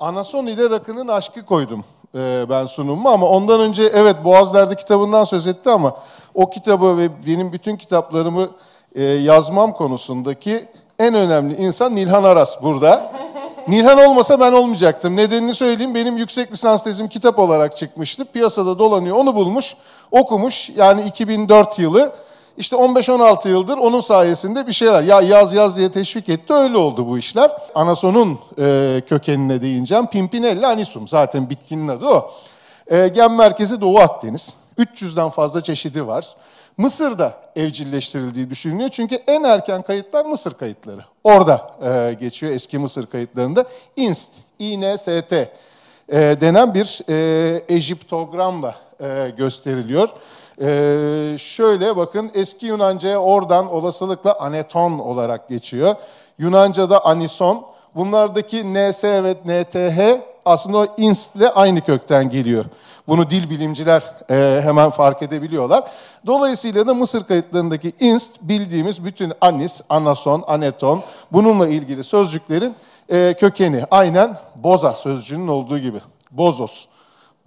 Anason ile rakının aşkı koydum e, ben sunumuma ama ondan önce evet Boğazlar'da kitabından söz etti ama o kitabı ve benim bütün kitaplarımı e, yazmam konusundaki en önemli insan Nilhan Aras burada. Nilhan olmasa ben olmayacaktım. Nedenini söyleyeyim. Benim yüksek lisans tezim kitap olarak çıkmıştı. Piyasada dolanıyor. Onu bulmuş, okumuş. Yani 2004 yılı. İşte 15-16 yıldır onun sayesinde bir şeyler. Ya yaz yaz diye teşvik etti. Öyle oldu bu işler. Anason'un e, kökenine değineceğim. Pimpinella anisum. Zaten bitkinin adı o. E, gen merkezi Doğu Akdeniz. 300'den fazla çeşidi var. Mısır'da evcilleştirildiği düşünülüyor. Çünkü en erken kayıtlar Mısır kayıtları. Orada e, geçiyor eski Mısır kayıtlarında. INST, INST e, denen bir e, ejiptogramla e, gösteriliyor. E, şöyle bakın eski Yunanca'ya oradan olasılıkla aneton olarak geçiyor. Yunanca'da anison. Bunlardaki NS ve NTH aslında o inst ile aynı kökten geliyor. Bunu dil bilimciler e, hemen fark edebiliyorlar. Dolayısıyla da Mısır kayıtlarındaki inst bildiğimiz bütün anis, anason, aneton bununla ilgili sözcüklerin e, kökeni. Aynen boza sözcüğünün olduğu gibi. Bozos.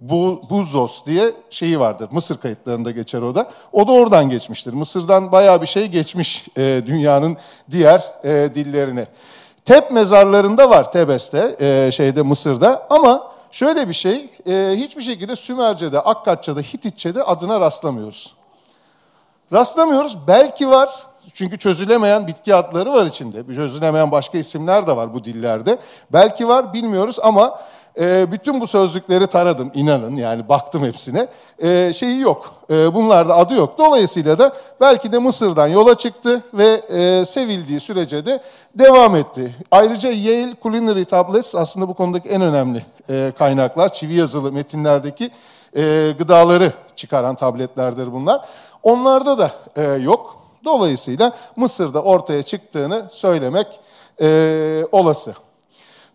Bu, buzos diye şeyi vardır. Mısır kayıtlarında geçer o da. O da oradan geçmiştir. Mısır'dan bayağı bir şey geçmiş e, dünyanın diğer e, dillerine. Tep mezarlarında var Tebes'te, e, şeyde Mısır'da ama şöyle bir şey, e, hiçbir şekilde Sümerce'de, Akkadça'da, Hititçe'de adına rastlamıyoruz. Rastlamıyoruz, belki var çünkü çözülemeyen bitki adları var içinde. Çözülemeyen başka isimler de var bu dillerde. Belki var bilmiyoruz ama e, bütün bu sözlükleri taradım inanın yani baktım hepsine. E, şeyi yok. E, bunlarda adı yok. Dolayısıyla da belki de Mısır'dan yola çıktı ve e, sevildiği sürece de devam etti. Ayrıca Yale Culinary Tablets aslında bu konudaki en önemli e, kaynaklar. Çivi yazılı metinlerdeki e, gıdaları çıkaran tabletlerdir bunlar. Onlarda da e, yok. Dolayısıyla Mısır'da ortaya çıktığını söylemek e, olası.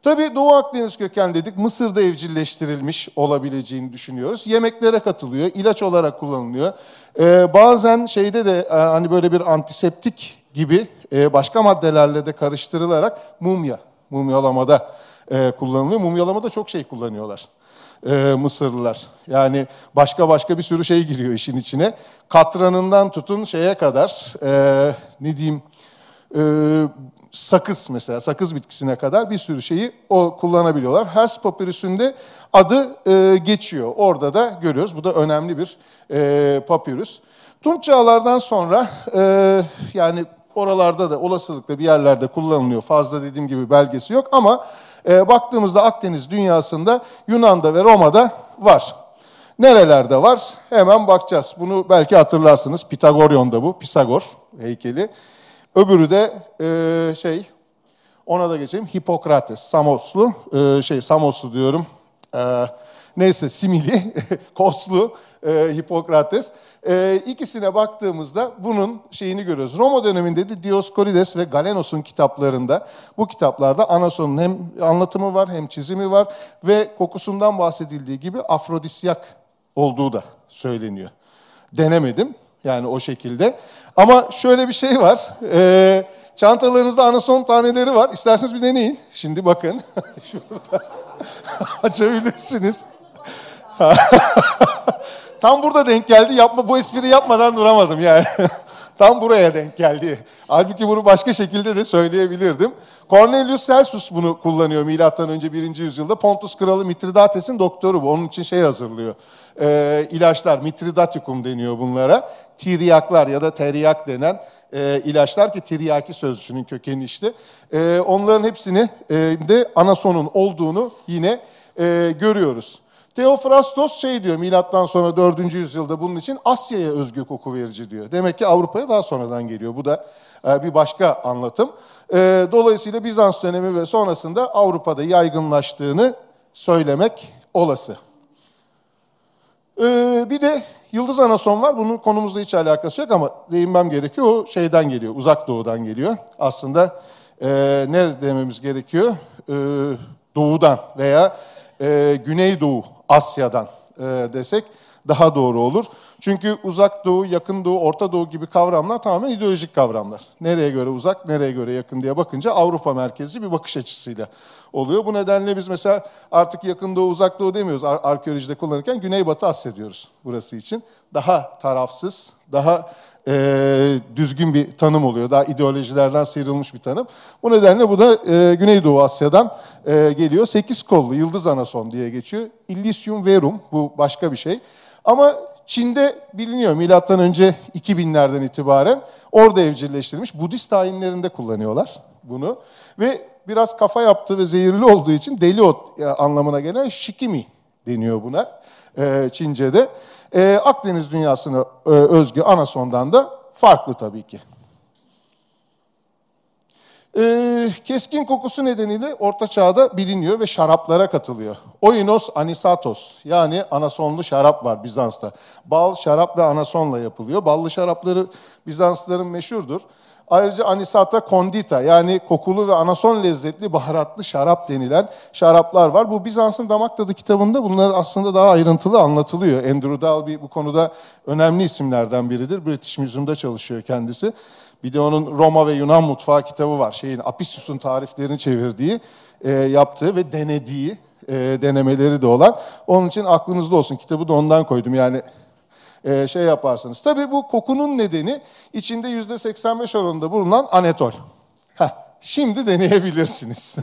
Tabii Doğu Akdeniz köken dedik. Mısır'da evcilleştirilmiş olabileceğini düşünüyoruz. Yemeklere katılıyor, ilaç olarak kullanılıyor. Ee, bazen şeyde de e, hani böyle bir antiseptik gibi e, başka maddelerle de karıştırılarak mumya, mumyalamada e, kullanılıyor. Mumyalamada çok şey kullanıyorlar Mısırlılar. Yani başka başka bir sürü şey giriyor işin içine. Katranından tutun şeye kadar e, ne diyeyim e, sakız mesela sakız bitkisine kadar bir sürü şeyi o kullanabiliyorlar. Hers papirüsünde adı e, geçiyor. Orada da görüyoruz. Bu da önemli bir e, papirüs. Tunç çağlardan sonra e, yani oralarda da olasılıkla bir yerlerde kullanılıyor. Fazla dediğim gibi belgesi yok ama e, baktığımızda Akdeniz dünyasında Yunan'da ve Roma'da var. Nerelerde var? Hemen bakacağız. Bunu belki hatırlarsınız. Pitagoryon'da bu. Pisagor heykeli. Öbürü de e, şey, ona da geçeyim. Hipokrates, Samoslu. E, şey, Samoslu diyorum. E, neyse, simili, Koslu, e, Hipokrates. E, ikisine baktığımızda bunun şeyini görüyoruz. Roma döneminde de Dioskorides ve Galenos'un kitaplarında, bu kitaplarda Anason'un hem anlatımı var hem çizimi var ve kokusundan bahsedildiği gibi afrodisyak olduğu da söyleniyor. Denemedim yani o şekilde. Ama şöyle bir şey var. E, çantalarınızda anason taneleri var. İsterseniz bir deneyin. Şimdi bakın. Şurada. Açabilirsiniz. Tam burada denk geldi. Yapma bu espri yapmadan duramadım yani. Tam buraya denk geldi. Halbuki bunu başka şekilde de söyleyebilirdim. Cornelius Celsus bunu kullanıyor milattan önce 1. yüzyılda. Pontus kralı Mitridates'in doktoru bu. Onun için şey hazırlıyor. Ee, ilaçlar, Mitridaticum deniyor bunlara. Tiryaklar ya da teriyak denen e, ilaçlar ki tiryaki sözcüğünün kökeni işte. E, onların hepsini e, de anasonun olduğunu yine e, görüyoruz. Teofrastos şey diyor milattan sonra 4. yüzyılda bunun için Asya'ya özgü koku verici diyor. Demek ki Avrupa'ya daha sonradan geliyor. Bu da e, bir başka anlatım. E, dolayısıyla Bizans dönemi ve sonrasında Avrupa'da yaygınlaştığını söylemek olası. E, bir de Yıldız Anason var. Bunun konumuzla hiç alakası yok ama değinmem gerekiyor. O şeyden geliyor, uzak doğudan geliyor. Aslında ne dememiz gerekiyor? Doğudan veya Güneydoğu Asya'dan desek daha doğru olur. Çünkü uzak doğu, yakın doğu, orta doğu gibi kavramlar tamamen ideolojik kavramlar. Nereye göre uzak, nereye göre yakın diye bakınca Avrupa merkezli bir bakış açısıyla oluyor. Bu nedenle biz mesela artık yakın doğu, uzak doğu demiyoruz ar- arkeolojide kullanırken Güneybatı Asya diyoruz burası için. Daha tarafsız, daha e, düzgün bir tanım oluyor. Daha ideolojilerden sıyrılmış bir tanım. Bu nedenle bu da e, Güneydoğu Asya'dan e, geliyor. Sekiz kollu Yıldız Anason diye geçiyor. Illicium Verum bu başka bir şey. Ama Çin'de biliniyor milattan önce 2000'lerden itibaren orada evcilleştirilmiş Budist ayinlerinde kullanıyorlar bunu ve biraz kafa yaptı ve zehirli olduğu için deli ot e, anlamına gelen shikimi deniyor buna e, Çince'de. E, Akdeniz dünyasına e, özgü anasondan da farklı tabii ki. E, keskin kokusu nedeniyle Orta Çağ'da biliniyor ve şaraplara katılıyor. Oinos anisatos yani anasonlu şarap var Bizans'ta. Bal, şarap ve anasonla yapılıyor. Ballı şarapları Bizanslıların meşhurdur. Ayrıca anisata condita yani kokulu ve anason lezzetli baharatlı şarap denilen şaraplar var. Bu Bizans'ın damak tadı kitabında bunlar aslında daha ayrıntılı anlatılıyor. Andrew Dalby bu konuda önemli isimlerden biridir. British Museum'da çalışıyor kendisi. Bir de onun Roma ve Yunan mutfağı kitabı var. Şeyin Apicius'un tariflerini çevirdiği, e, yaptığı ve denediği e, denemeleri de olan. Onun için aklınızda olsun. Kitabı da ondan koydum. Yani e, şey yaparsınız. Tabii bu kokunun nedeni içinde yüzde 85 oranında bulunan anetol. Heh, şimdi deneyebilirsiniz.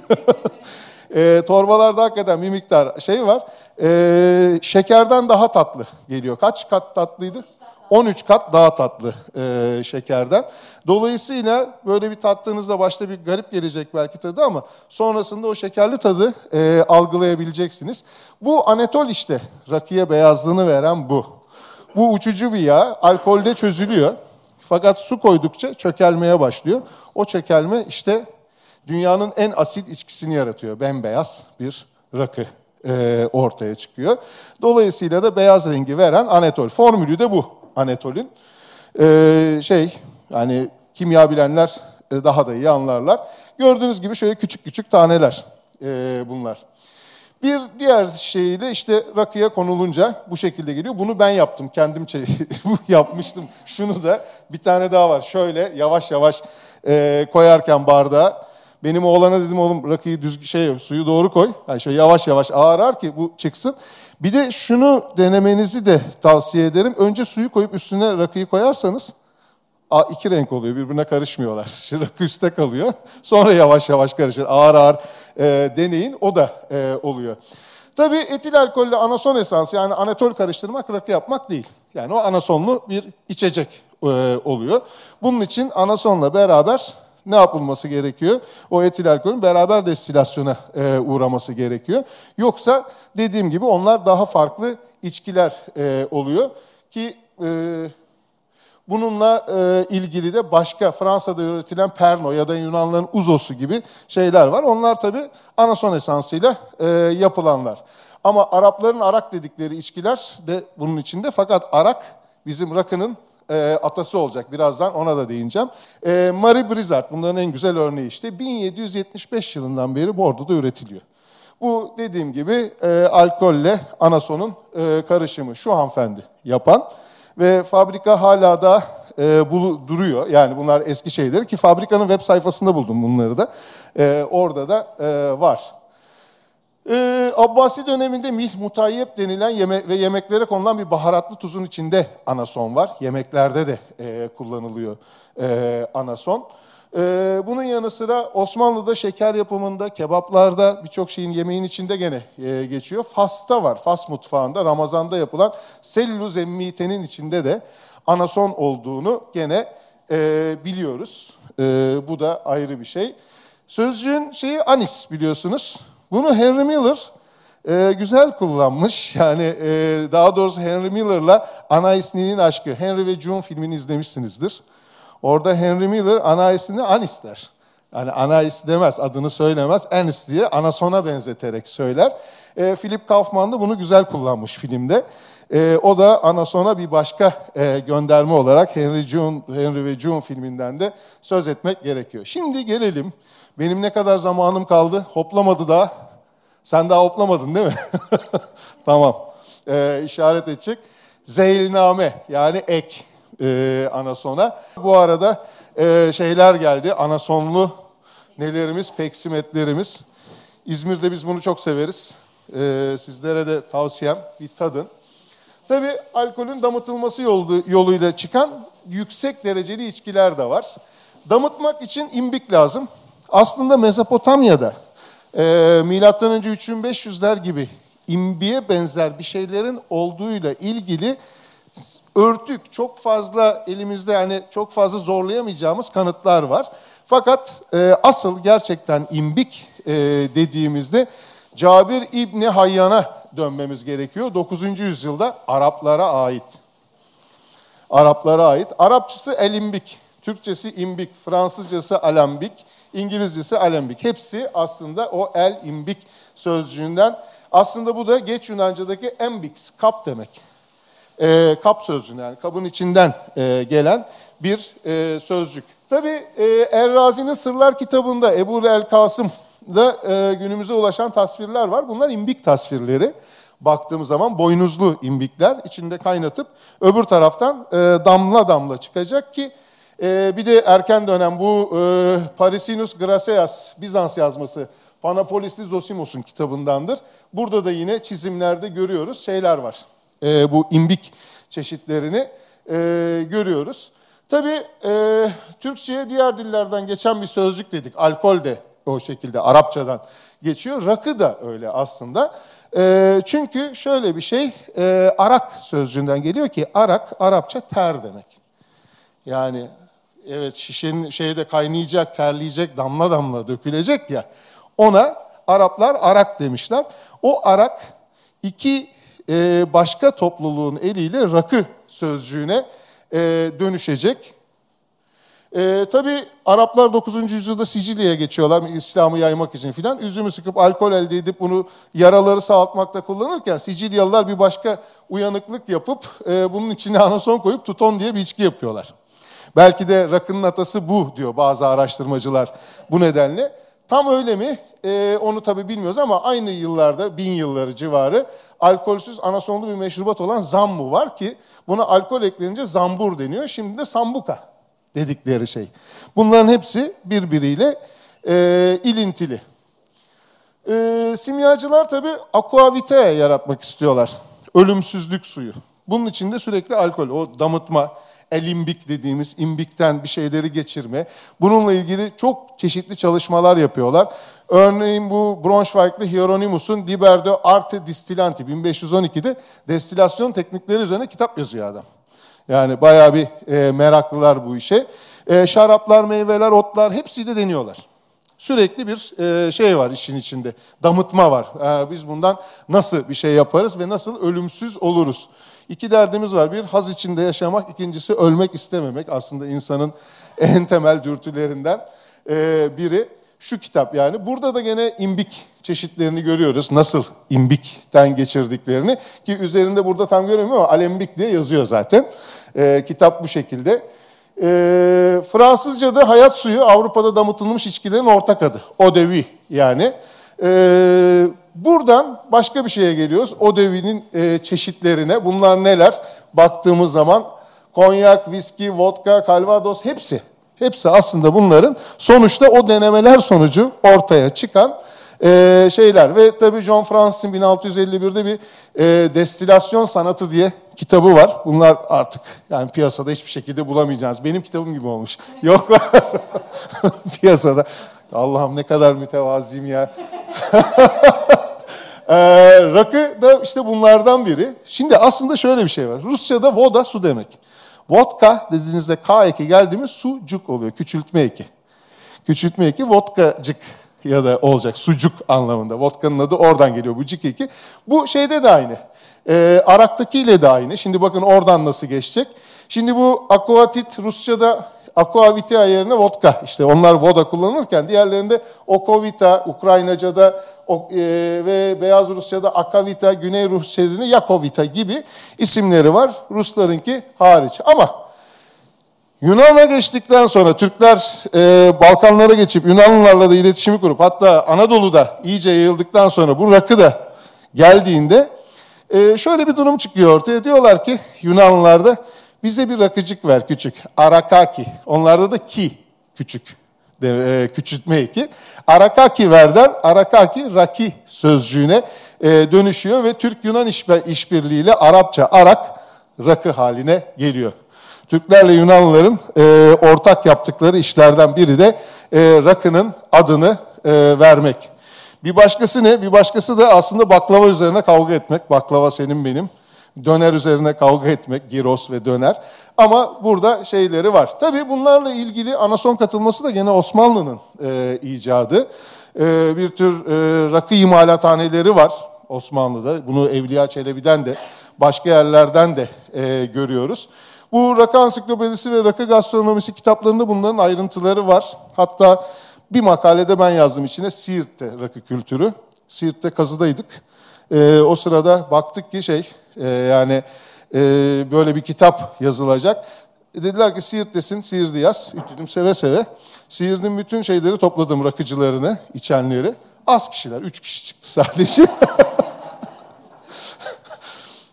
e, torbalarda hakikaten bir miktar şey var. E, şekerden daha tatlı geliyor. Kaç kat tatlıydı? 13 kat daha tatlı e, şekerden. Dolayısıyla böyle bir tattığınızda başta bir garip gelecek belki tadı ama sonrasında o şekerli tadı e, algılayabileceksiniz. Bu anetol işte rakıya beyazlığını veren bu. Bu uçucu bir yağ, alkolde çözülüyor. Fakat su koydukça çökelmeye başlıyor. O çökelme işte dünyanın en asil içkisini yaratıyor. Bembeyaz bir rakı e, ortaya çıkıyor. Dolayısıyla da beyaz rengi veren anetol. Formülü de bu anetolün. E, şey yani kimya bilenler e, daha da iyi anlarlar. Gördüğünüz gibi şöyle küçük küçük taneler e, bunlar. Bir diğer şeyle işte rakıya konulunca bu şekilde geliyor. Bunu ben yaptım, kendim yapmıştım. Şunu da bir tane daha var. Şöyle yavaş yavaş e, koyarken bardağa. Benim oğlana dedim oğlum rakıyı düz şey suyu doğru koy. Yani şöyle yavaş yavaş ağır ağır ki bu çıksın. Bir de şunu denemenizi de tavsiye ederim. Önce suyu koyup üstüne rakıyı koyarsanız iki renk oluyor birbirine karışmıyorlar. Rakı üstte kalıyor. Sonra yavaş yavaş karışır. Ağır ağır e, deneyin o da e, oluyor. Tabii etil alkolle anason esansı yani anetol karıştırmak rakı yapmak değil. Yani o anasonlu bir içecek e, oluyor. Bunun için anasonla beraber ne yapılması gerekiyor? O etil alkolün beraber destilasyona e, uğraması gerekiyor. Yoksa dediğim gibi onlar daha farklı içkiler e, oluyor ki e, bununla e, ilgili de başka Fransa'da üretilen Perno ya da Yunanların Uzosu gibi şeyler var. Onlar tabi anason esansıyla e, yapılanlar. Ama Arapların arak dedikleri içkiler de bunun içinde fakat arak bizim rakının e, atası olacak. Birazdan ona da değineceğim. E, Marie Brizard bunların en güzel örneği işte. 1775 yılından beri Bordo'da üretiliyor. Bu dediğim gibi e, alkolle anasonun e, karışımı şu hanımefendi yapan ve fabrika hala da e, bulu, duruyor. Yani bunlar eski şeyleri ki fabrikanın web sayfasında buldum bunları da. E, orada da e, var. Ee, Abbasi döneminde mih mutayyep denilen yeme ve yemeklere konulan bir baharatlı tuzun içinde anason var. Yemeklerde de e, kullanılıyor e, anason. E, bunun yanı sıra Osmanlı'da şeker yapımında, kebaplarda birçok şeyin yemeğin içinde gene e, geçiyor. Fas'ta var, Fas mutfağında Ramazan'da yapılan selluz emmitenin içinde de anason olduğunu gene e, biliyoruz. E, bu da ayrı bir şey. Sözcüğün şeyi anis biliyorsunuz. Bunu Henry Miller e, güzel kullanmış. Yani e, daha doğrusu Henry Miller'la Anais Nin'in aşkı. Henry ve June filmini izlemişsinizdir. Orada Henry Miller Anais'ini Anis der. Yani Anais demez, adını söylemez. Anis diye anasona benzeterek söyler. E, Philip Kaufman da bunu güzel kullanmış filmde. E, o da anasona bir başka e, gönderme olarak Henry, June, Henry ve June filminden de söz etmek gerekiyor. Şimdi gelelim benim ne kadar zamanım kaldı? Hoplamadı daha. Sen daha hoplamadın değil mi? tamam. Ee, işaret edecek. Zeylname yani ek e, anasona. Bu arada e, şeyler geldi, anasonlu nelerimiz, peksimetlerimiz. İzmir'de biz bunu çok severiz. E, sizlere de tavsiyem bir tadın. Tabii alkolün damıtılması yolu, yoluyla çıkan yüksek dereceli içkiler de var. Damıtmak için imbik lazım. Aslında Mezopotamya'da e, milattan önce 3500'ler gibi imbiye benzer bir şeylerin olduğuyla ilgili örtük çok fazla elimizde yani çok fazla zorlayamayacağımız kanıtlar var. Fakat e, asıl gerçekten imbik e, dediğimizde Cabir İbni Hayyan'a dönmemiz gerekiyor. 9. yüzyılda Araplara ait. Araplara ait. Arapçası elimbik, Türkçesi imbik, Fransızcası alambik, İngilizcesi alembik. Hepsi aslında o el imbik sözcüğünden. Aslında bu da geç Yunanca'daki embix, kap demek. E, kap sözcüğünden, yani kabın içinden e, gelen bir e, sözcük. Tabi e, Errazi'nin Sırlar kitabında Ebu el Kasım'da e, günümüze ulaşan tasvirler var. Bunlar imbik tasvirleri. Baktığımız zaman boynuzlu imbikler içinde kaynatıp öbür taraftan e, damla damla çıkacak ki e, bir de erken dönem bu e, Parisinus Graseas Bizans yazması Panapolisli Zosimos'un kitabındandır. Burada da yine çizimlerde görüyoruz şeyler var. E, bu imbik çeşitlerini e, görüyoruz. Tabii e, Türkçe'ye diğer dillerden geçen bir sözcük dedik. Alkol de o şekilde Arapçadan geçiyor. Rakı da öyle aslında. E, çünkü şöyle bir şey, e, arak sözcüğünden geliyor ki arak Arapça ter demek. Yani evet şişenin şeyde kaynayacak, terleyecek, damla damla dökülecek ya. Ona Araplar arak demişler. O arak iki e, başka topluluğun eliyle rakı sözcüğüne e, dönüşecek. E, tabii Araplar 9. yüzyılda Sicilya'ya geçiyorlar İslam'ı yaymak için filan. Üzümü sıkıp alkol elde edip bunu yaraları sağaltmakta kullanırken Sicilyalılar bir başka uyanıklık yapıp e, bunun içine anason koyup tuton diye bir içki yapıyorlar. Belki de rakının atası bu diyor bazı araştırmacılar bu nedenle. Tam öyle mi? Ee, onu tabii bilmiyoruz ama aynı yıllarda, bin yılları civarı alkolsüz anasonlu bir meşrubat olan zambu var ki buna alkol eklenince zambur deniyor. Şimdi de sambuka dedikleri şey. Bunların hepsi birbiriyle e, ilintili. E, simyacılar tabii aquavite yaratmak istiyorlar. Ölümsüzlük suyu. Bunun için de sürekli alkol, o damıtma, elimbik dediğimiz imbikten bir şeyleri geçirme. Bununla ilgili çok çeşitli çalışmalar yapıyorlar. Örneğin bu Braunschweig'li Hieronymus'un Liber de Arte Distillanti 1512'de destilasyon teknikleri üzerine kitap yazıyor adam. Yani bayağı bir e, meraklılar bu işe. E, şaraplar, meyveler, otlar hepsi de deniyorlar. Sürekli bir e, şey var işin içinde, damıtma var. E, biz bundan nasıl bir şey yaparız ve nasıl ölümsüz oluruz? İki derdimiz var. Bir, haz içinde yaşamak. ikincisi ölmek istememek. Aslında insanın en temel dürtülerinden e, biri. Şu kitap yani. Burada da gene imbik çeşitlerini görüyoruz. Nasıl imbikten geçirdiklerini. Ki üzerinde burada tam göremiyorum ama alembik diye yazıyor zaten. E, kitap bu şekilde. E, Fransızca'da hayat suyu Avrupa'da damıtılmış içkilerin ortak adı. Odevi yani. E, Buradan başka bir şeye geliyoruz. O devinin e, çeşitlerine. Bunlar neler? Baktığımız zaman konyak, viski, vodka, kalvados hepsi. Hepsi aslında bunların sonuçta o denemeler sonucu ortaya çıkan e, şeyler. Ve tabii John Francis'in 1651'de bir e, destilasyon sanatı diye kitabı var. Bunlar artık yani piyasada hiçbir şekilde bulamayacağınız. Benim kitabım gibi olmuş. Yoklar piyasada. Allah'ım ne kadar mütevaziyim ya. Ee, rakı da işte bunlardan biri. Şimdi aslında şöyle bir şey var. Rusça'da voda su demek. Vodka dediğinizde K eki geldi mi sucuk oluyor. Küçültme eki. Küçültme eki vodkacık ya da olacak sucuk anlamında. Vodka'nın adı oradan geliyor bu cik eki. Bu şeyde de aynı. E, Arak'takiyle de aynı. Şimdi bakın oradan nasıl geçecek. Şimdi bu aquatit Rusça'da aquavita yerine vodka. İşte onlar voda kullanırken diğerlerinde okovita, Ukraynaca'da e, ve Beyaz Rusya'da akavita, Güney Rusya'da yakovita gibi isimleri var. Ruslarınki hariç. Ama Yunan'a geçtikten sonra Türkler e, Balkanlara geçip Yunanlılarla da iletişimi kurup hatta Anadolu'da iyice yayıldıktan sonra bu rakı da geldiğinde E, şöyle bir durum çıkıyor ortaya. Diyorlar ki Yunanlılarda bize bir rakıcık ver küçük. Arakaki. Onlarda da ki küçük. De, e, küçültme eki. Arakaki verden Arakaki raki sözcüğüne e, dönüşüyor ve Türk-Yunan işbirliğiyle Arapça arak rakı haline geliyor. Türklerle Yunanlıların e, ortak yaptıkları işlerden biri de e, rakının adını e, vermek. Bir başkası ne? Bir başkası da aslında baklava üzerine kavga etmek. Baklava senin benim. Döner üzerine kavga etmek, giros ve döner. Ama burada şeyleri var. Tabii bunlarla ilgili anason katılması da gene Osmanlı'nın e, icadı. E, bir tür e, rakı imalathaneleri var Osmanlı'da. Bunu Evliya Çelebi'den de başka yerlerden de e, görüyoruz. Bu rakı ansiklopedisi ve rakı gastronomisi kitaplarında bunların ayrıntıları var. Hatta bir makalede ben yazdım içine Siirt'te rakı kültürü. Siirt'te kazıdaydık. E, o sırada baktık ki şey e, yani e, böyle bir kitap yazılacak. Dediler ki Siirt'tesin, Siirt'i yaz. Dedim seve seve. Siirt'in bütün şeyleri topladım rakıcılarını, içenleri. Az kişiler, üç kişi çıktı sadece.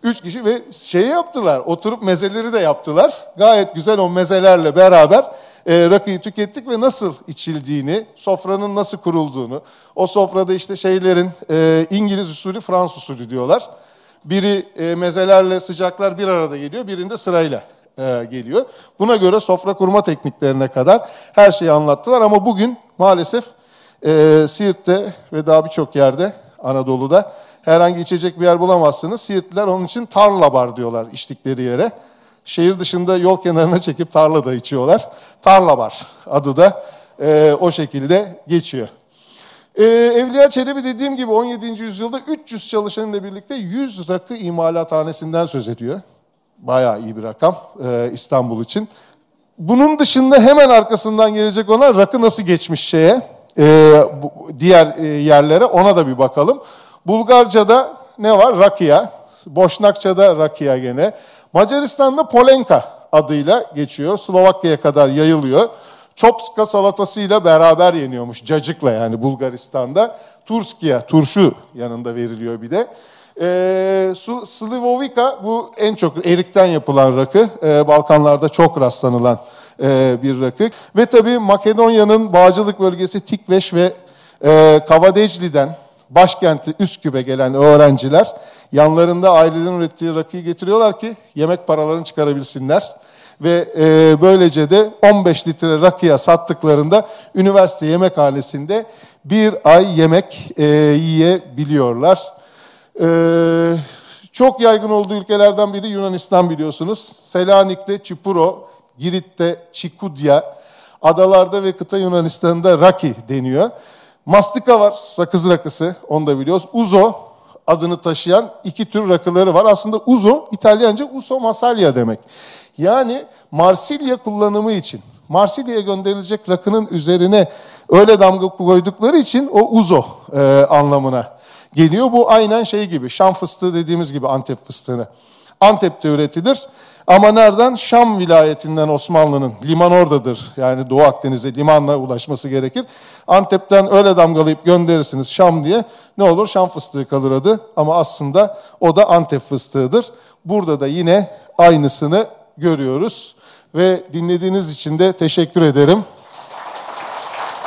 Üç kişi ve şey yaptılar, oturup mezeleri de yaptılar. Gayet güzel o mezelerle beraber e, rakıyı tükettik ve nasıl içildiğini, sofranın nasıl kurulduğunu, o sofrada işte şeylerin e, İngiliz usulü, Fransız usulü diyorlar. Biri e, mezelerle sıcaklar bir arada geliyor, birinde sırayla e, geliyor. Buna göre sofra kurma tekniklerine kadar her şeyi anlattılar ama bugün maalesef e, Siirt'te ve daha birçok yerde Anadolu'da herhangi içecek bir yer bulamazsınız. Siirtliler onun için tarla bar diyorlar içtikleri yere. Şehir dışında yol kenarına çekip tarlada içiyorlar. Tarla bar adı da e, o şekilde geçiyor. E, Evliya Çelebi dediğim gibi 17. yüzyılda 300 çalışanıyla birlikte 100 rakı imalathanesinden söz ediyor. Bayağı iyi bir rakam e, İstanbul için. Bunun dışında hemen arkasından gelecek olan rakı nasıl geçmiş şeye, e, bu, diğer e, yerlere ona da bir bakalım. Bulgarca'da ne var? Rakia. Boşnakça'da rakia gene. Macaristan'da Polenka adıyla geçiyor. Slovakya'ya kadar yayılıyor. Çopska salatasıyla beraber yeniyormuş. Cacıkla yani Bulgaristan'da. Turskiya, turşu yanında veriliyor bir de. Ee, Slivovika bu en çok erikten yapılan rakı. Ee, Balkanlarda çok rastlanılan e, bir rakı. Ve tabii Makedonya'nın bağcılık bölgesi Tikveş ve e, Kavadecli'den başkenti Üsküp'e gelen öğrenciler yanlarında ailelerin ürettiği rakıyı getiriyorlar ki yemek paralarını çıkarabilsinler. Ve e, böylece de 15 litre rakıya sattıklarında üniversite yemekhanesinde bir ay yemek e, yiyebiliyorlar. E, çok yaygın olduğu ülkelerden biri Yunanistan biliyorsunuz. Selanik'te Çipuro, Girit'te Çikudya, adalarda ve kıta Yunanistan'da raki deniyor. Mastika var, sakız rakısı, onu da biliyoruz. Uzo adını taşıyan iki tür rakıları var. Aslında uzo, İtalyanca uso masalya demek. Yani Marsilya kullanımı için, Marsilya'ya gönderilecek rakının üzerine öyle damga koydukları için o uzo e, anlamına geliyor. Bu aynen şey gibi, Şam fıstığı dediğimiz gibi Antep fıstığını. Antep'te üretilir. Ama nereden? Şam vilayetinden Osmanlı'nın. Liman oradadır. Yani Doğu Akdeniz'e limanla ulaşması gerekir. Antep'ten öyle damgalayıp gönderirsiniz Şam diye. Ne olur? Şam fıstığı kalır adı. Ama aslında o da Antep fıstığıdır. Burada da yine aynısını görüyoruz. Ve dinlediğiniz için de teşekkür ederim.